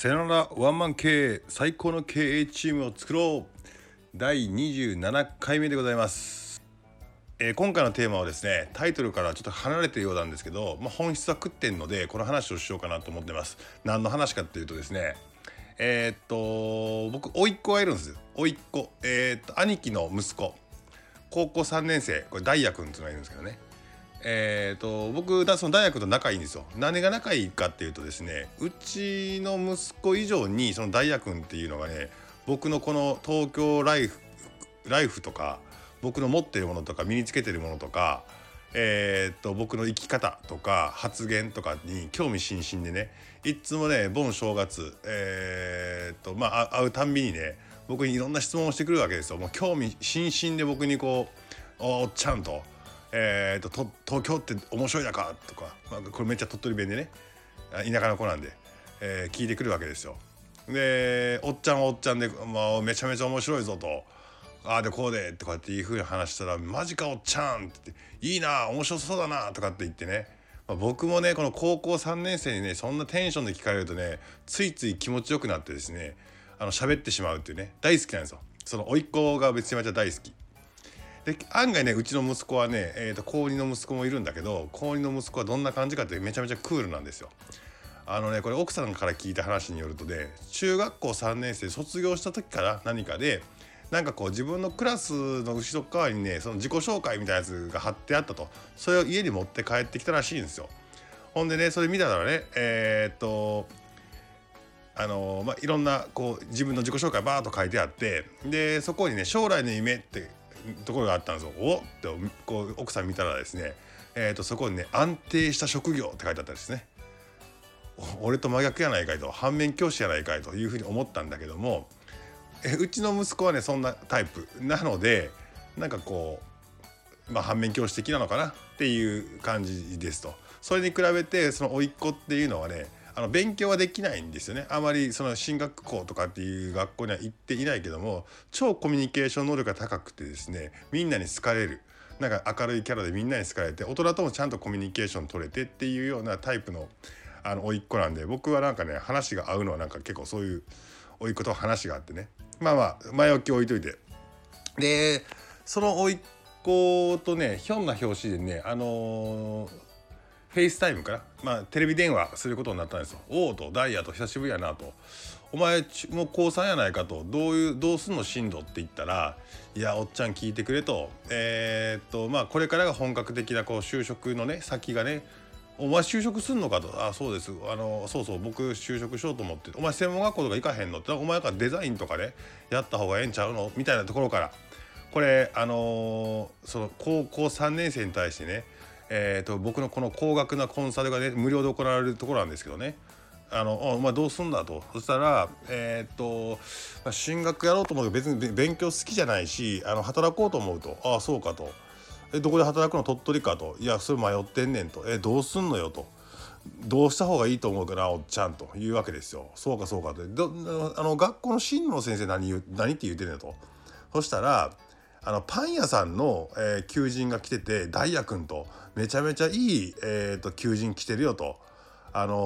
さよならワンマン経営最高の経営チームを作ろう。第27回目でございます、えー今回のテーマはですねタイトルからちょっと離れてるようなんですけど、まあ、本質は食ってんのでこの話をしようかなと思ってます。何の話かっていうとですねえーっと僕甥っ子がいるんですよ。甥っ子。えーっと兄貴の息子。高校3年生。これダイヤ君っていうのがいるんですけどね。えー、と僕だその大学と仲いいんですよ何が仲いいかっていうとですねうちの息子以上にそのダイヤ君っていうのがね僕のこの東京ライフライフとか僕の持ってるものとか身につけてるものとかえー、と僕の生き方とか発言とかに興味津々でねいつもね盆正月えー、とまあ会うたんびにね僕にいろんな質問をしてくるわけですよもう興味津々で僕にこう「おっちゃん」と。えー、と東京って面白いだかとか、まあ、これめっちゃ鳥取弁でね田舎の子なんで、えー聞いてくるわけですよ。でおっちゃんはおっちゃんで、まあ、めちゃめちゃ面白いぞと。ああでこうでとかっていうふうに話したら「マジかおっちゃん」って言って「いいな面白そうだな」とかって言ってね、まあ、僕もねこの高校3年生にねそんなテンションで聞かれるとねついつい気持ちよくなってですねあの喋ってしまうっていうね大好きなんですよ。その甥っ子がめちゃめちゃ大好き。で案外ねうちの息子はね、えー、と高2の息子もいるんだけど高2の息子はどんな感じかってめちゃめちゃクールなんですよ。あのねこれ奥さんから聞いた話によるとね中学校3年生卒業した時から何かでなんかこう自分のクラスの後ろ側にねその自己紹介みたいなやつが貼ってあったとそれを家に持って帰ってきたらしいんですよ。ほんでねそれ見たらねえーっとあのまあ、いろんなこう自分の自己紹介バーッと書いてあってでそこにね将来の夢ってところがあったんですよ。おっってこう奥さん見たらですね、えー、とそこにね安定した職業って書いてあったんですね。俺と真逆やないかいと反面教師やないかいというふうに思ったんだけどもえうちの息子はねそんなタイプなのでなんかこう、まあ、反面教師的なのかなっていう感じですと。それに比べてその甥っ子っていうのはねあの勉強はできないんですよね。あまりその進学校とかっていう学校には行っていないけども超コミュニケーション能力が高くてですねみんなに好かれる。なんか明るいキャラでみんなに好かれて大人ともちゃんとコミュニケーション取れてっていうようなタイプのあの甥っ子なんで僕はなんかね話が合うのはなんか結構そういう甥っ子と話があってね。まあまあ前置き置いといて。でその甥っ子とねひょんな拍子でねあのー FaceTime かな、まあ、テレビ電話することになったんですよ。おおとダイヤと久しぶりやなと。お前もう高3やないかとどういうどうすんの進路って言ったら「いやおっちゃん聞いてくれと」えーっとまあこれからが本格的なこう就職のね先がね「お前就職すんのか?」と「あそうですあのそうそう僕就職しようと思ってお前専門学校とか行かへんの?」って「お前からデザインとかねやった方がええんちゃうの?」みたいなところからこれあのーその高校3年生に対してねえー、と僕のこの高額なコンサルがね無料で行われるところなんですけどね。あのお前どうすんだ？と。そしたらえっ、と、まあ、進学やろうと思うけど別に勉強好きじゃないしあの働こうと思うと。ああそうかと。えどこで働くの？鳥取かと。いやそれ迷ってんねんと。えどうすんのよ？と。どうした方がいいと思うかなおっちゃんと。いうわけですよ。そうかそうかと。どあの学校の進路の先生何言何って言ってんねんと。そしたらあのパン屋さんの、えー求人が来ててダイヤ君とめちゃめちゃいい、えーと求人来てるよと。あのー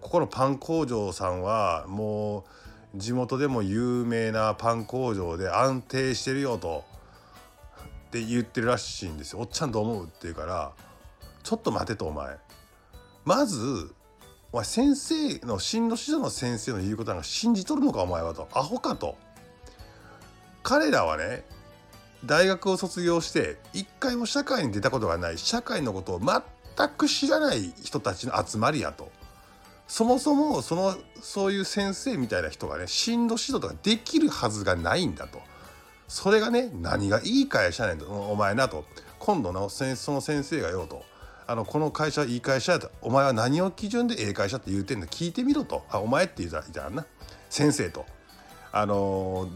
ここのパン工場さんはもう地元でも有名なパン工場で安定してるよとって言ってるらしいんですよ。おっちゃんどう思うって言うからちょっと待てとお前まずお前先生の進路指導の先生の言うことなんか信じとるのかお前はとアホかと彼らはね大学を卒業して一回も社会に出たことがない社会のことを全く知らない人たちの集まりやと。そもそもそのそういう先生みたいな人がね進路指導とかできるはずがないんだと。それがね何がいい会社やねんとお前なと。今度のその先生がよと。あのこの会社いい会社やと。お前は何を基準でええ会社って言うてんの聞いてみろと。あお前って言うたらいたらな。先生と。あの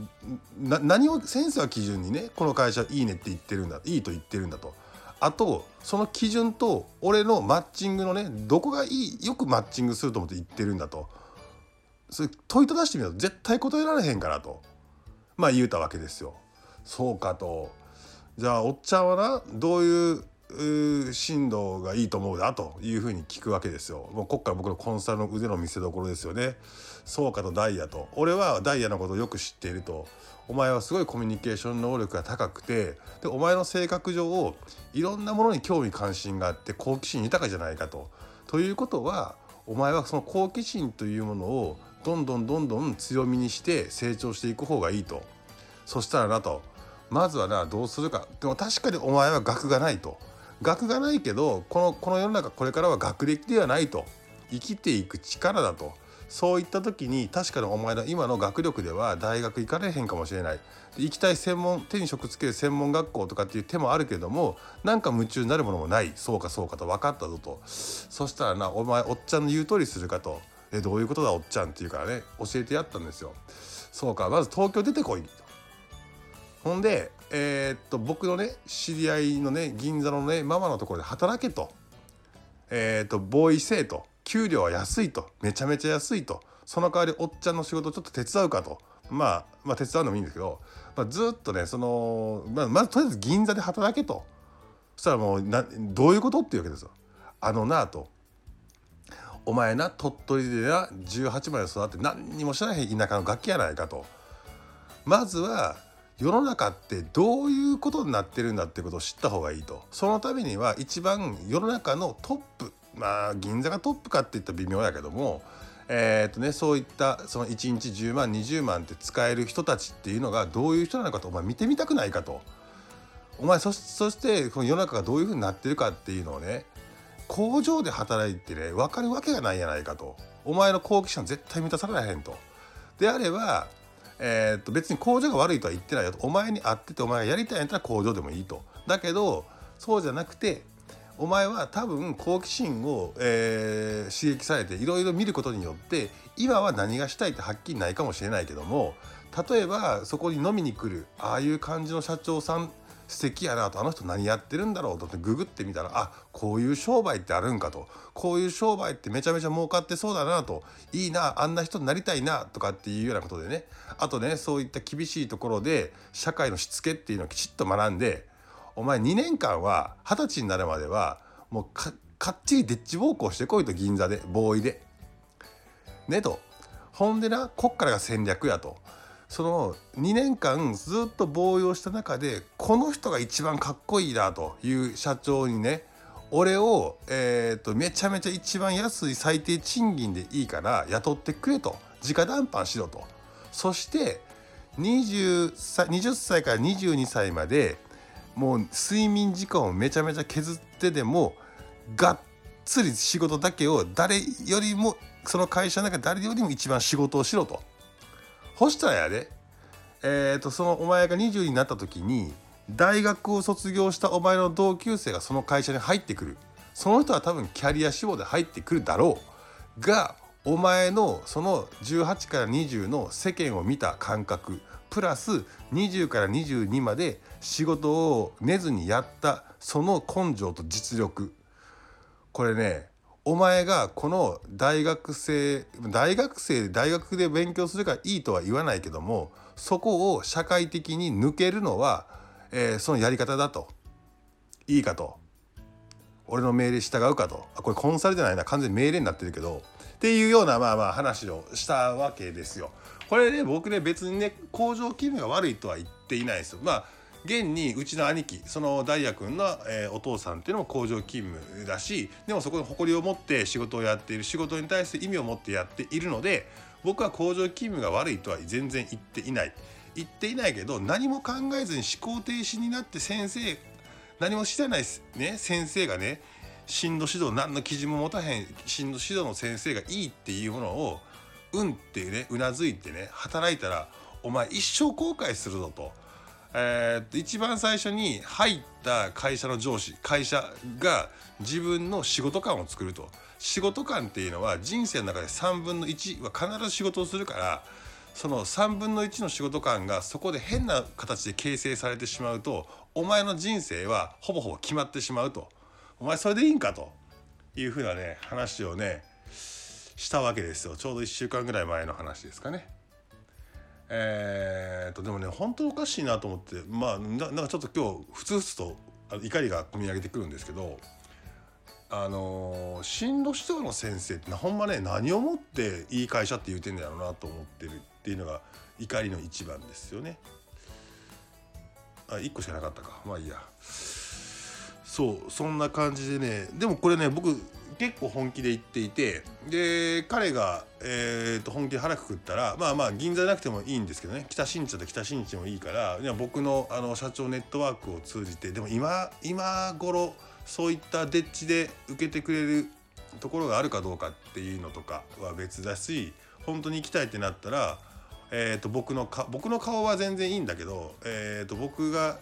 何を先生は基準にねこの会社いいねって言ってるんだいいと言ってるんだと。あとその基準と俺のマッチングのねどこがいいよくマッチングすると思って言ってるんだと。それ問いただしてみると絶対答えられへんからと。まあ言うたわけですよ。そうかと。じゃあおっちゃんはなどういう進路がいいと思うだというふうに聞くわけですよ。もうこっから僕のコンサルの腕の見せ所ですよね。そうかとダイヤと俺はダイヤのことをよく知っているとお前はすごいコミュニケーション能力が高くてでお前の性格上をいろんなものに興味関心があって好奇心豊かじゃないかと。ということはお前はその好奇心というものをどんどんどんどん強みにして成長していく方がいいと。そしたらなとまずはなどうするかでも確かにお前は学がないと学がないけどこのこの世の中これからは学歴ではないと。生きていく力だと。そういった時に確かにお前の今の学力では大学行かれへんかもしれない。行きたい専門手に職つける専門学校とかっていう手もあるけどもなんか夢中になるものもない。そうかそうかと分かったぞと。そしたらなお前おっちゃんの言う通りするかと。えどういうことだおっちゃんって言うからね。教えてやったんですよ。そうかまず東京出てこい。ほんでえー、っと僕のね知り合いのね銀座のねママのところで働けと,、えー、っとボーイ生と。給料は安いと。めちゃめちゃ安いと。その代わりおっちゃんの仕事ちょっと手伝うかと。まあまあ手伝うのもいいんですけど、まあ、ずっとねその、まあ、まずとりあえず銀座で働けと。そしたらもうなどういうことっていうわけですよ。あのなと。お前な鳥取でな18まで育って何にも知らへん田舎の楽器やないかと。まずは世の中ってどういうことになってるんだってことを知った方がいいと。そのためには一番世の中のトップまあ銀座がトップかって言ったら微妙やけどもえー、っとねそういったその1日10万20万って使える人たちっていうのがどういう人なのかとお前見てみたくないかと。お前そそしてこの世の中がどういうふうになってるかっていうのをね工場で働いてね分かるわけがないやないかと。お前の好奇心絶対満たされへんと。であればえー、っと別に工場が悪いとは言ってないよと。お前に会っててお前がやりたいんやったら工場でもいいと。だけどそうじゃなくてお前は多分好奇心を、えー、刺激されていろいろ見ることによって今は何がしたいってはっきりないかもしれないけども例えばそこに飲みに来るああいう感じの社長さん素敵やなとあの人何やってるんだろうとってググってみたらあこういう商売ってあるんかとこういう商売ってめちゃめちゃ儲かってそうだなといいなあんな人になりたいなとかっていうようなことでねあとねそういった厳しいところで社会のしつけっていうのをきちっと学んでお前2年間は二十歳になるまではもうかっちりデッチ暴行してこいと銀座でボーイで。ねとほんでなこっからが戦略やと。その2年間ずっと防用した中でこの人が一番かっこいいなという社長にね俺を、えーと、めちゃめちゃ一番安い最低賃金でいいから雇ってくれと直談判しろとそして 20, 歳20歳から22歳までもう睡眠時間をめちゃめちゃ削ってでもがっつり仕事だけを誰よりもその会社の中で誰よりも一番仕事をしろと。ほしたやで、えーと、そのお前が20になった時に大学を卒業したお前の同級生がその会社に入ってくる。その人は多分キャリア志望で入ってくるだろうがお前のその18から20の世間を見た感覚プラス20から22まで仕事を寝ずにやったその根性と実力。これねお前がこの大学生大学生で大学で勉強するからいいとは言わないけどもそこを社会的に抜けるのは、えー、そのやり方だと。いいかと。俺の命令従うかと。あこれコンサルじゃないな。完全に命令になってるけど。っていうようなまあまあ話をしたわけですよ。これね僕ね別にね工場勤務が悪いとは言っていないですよ。まあ現にうちの兄貴そのダイヤ君の、えー、お父さんっていうのも工場勤務だしでもそこに誇りを持って仕事をやっている仕事に対して意味を持ってやっているので僕は工場勤務が悪いとは全然言っていない言っていないけど何も考えずに思考停止になって先生何もしてないね先生がね進路指導何の記事も持たへん進路指導の先生がいいっていうものをうんってねうなずいてね働いたらお前一生後悔するぞと。えー、一番最初に入った会社の上司会社が自分の仕事感を作ると。仕事感っていうのは人生の中で3分の1は必ず仕事をするからその3分の1の仕事感がそこで変な形で形成されてしまうとお前の人生はほぼほぼ決まってしまうと。お前それでいいんかというふうなね話をねしたわけですよ。ちょうど1週間ぐらい前の話ですかね。えー、とでもね本当おかしいなと思ってまあなんかちょっと今日ふつふつと怒りが込み上げてくるんですけどあの進路指導の先生ってほんまね何をもっていい会社って言うてんだろうなと思ってるっていうのが怒りの一番ですよね。あ1個しかなかったか。まあいいや。そうそんな感じでね。でもこれね僕結構本気で言っていてで彼が、えー、と本気で腹くくったらまあまあ銀座なくてもいいんですけどね。北新地だと北新地もいいからいや僕のあの社長ネットワークを通じてでも今今頃そういったデッチで受けてくれるところがあるかどうかっていうのとかは別だし本当に行きたいってなったら、えー、と僕のか僕の顔は全然いいんだけど、えー、と僕が、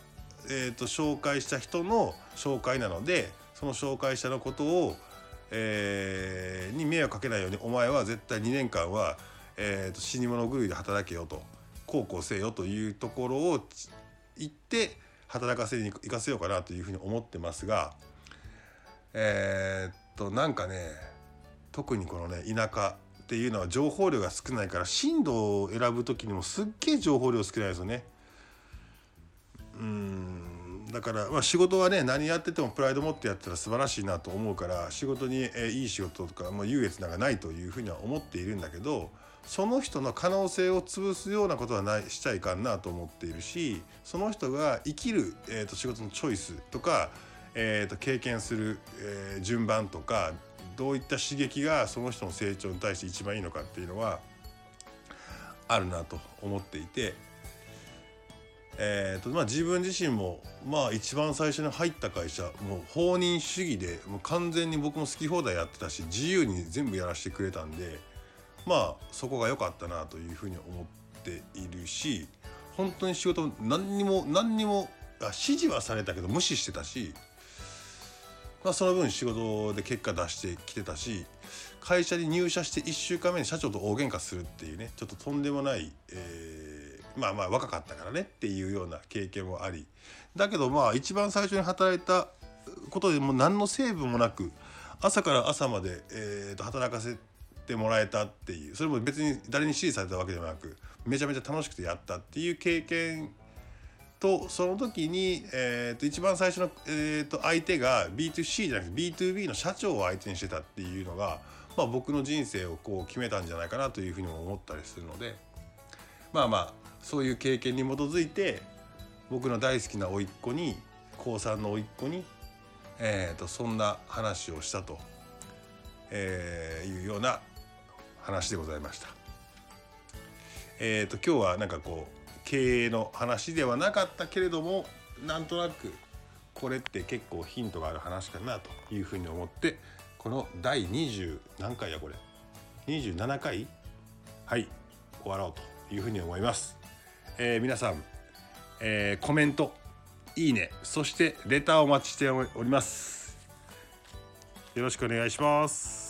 えー、と紹介した人の紹介なのでその紹介者のことを、えー、に迷惑かけないようにお前は絶対2年間は、えー、と死に物狂いで働けよと孝行せよというところを言って働かせに行かせようかなというふうに思ってますがえー、っとなんかね特にこのね田舎っていうのは情報量が少ないから進路を選ぶ時にもすっげえ情報量少ないですよね。うんだから、まあ、仕事はね何やっててもプライド持ってやったら素晴らしいなと思うから仕事に、えいい仕事とか、まあ、優越なんかないというふうには思っているんだけどその人の可能性を潰すようなことはないしちゃいかんなと思っているしその人が生きる、えーと、仕事のチョイスとか、えーと、経験する、えー、順番とかどういった刺激がその人の成長に対して一番いいのかっていうのはあるなと思っていて、えーとまあ、自分自身も、まあ、一番最初に入った会社もう放任主義でもう完全に僕も好き放題やってたし自由に全部やらせてくれたんでまあそこが良かったなというふうに思っているし本当に仕事何にも何にも指示はされたけど無視してたしまあ、その分仕事で結果出してきてたし会社に入社して1週間目に社長と大喧嘩するっていうねちょっととんでもない、えー、まあまあ若かったからねっていうような経験もありだけどまあ一番最初に働いたことでも何の成分もなく朝から朝まで、えー、と働かせてもらえたっていうそれも別に誰に指示されたわけでもなくめちゃめちゃ楽しくてやったっていう経験とその時に、えー、と一番最初の、えー、と相手が B2C じゃなくて B2B の社長を相手にしてたっていうのが、まあ、僕の人生をこう決めたんじゃないかなというふうにも思ったりするのでまあまあそういう経験に基づいて僕の大好きな甥っ子に高3の甥っ子に、えー、とそんな話をしたと、えー、いうような話でございました。えー、と今日はなんかこう経営の話ではなかったけれどもなんとなくこれって結構ヒントがある話かなというふうに思ってこの第20何回やこれ？27回？はい終わろうというふうに思います、えー、皆さん、えー、コメントいいねそしてレターをお待ちしております。よろしくお願いします。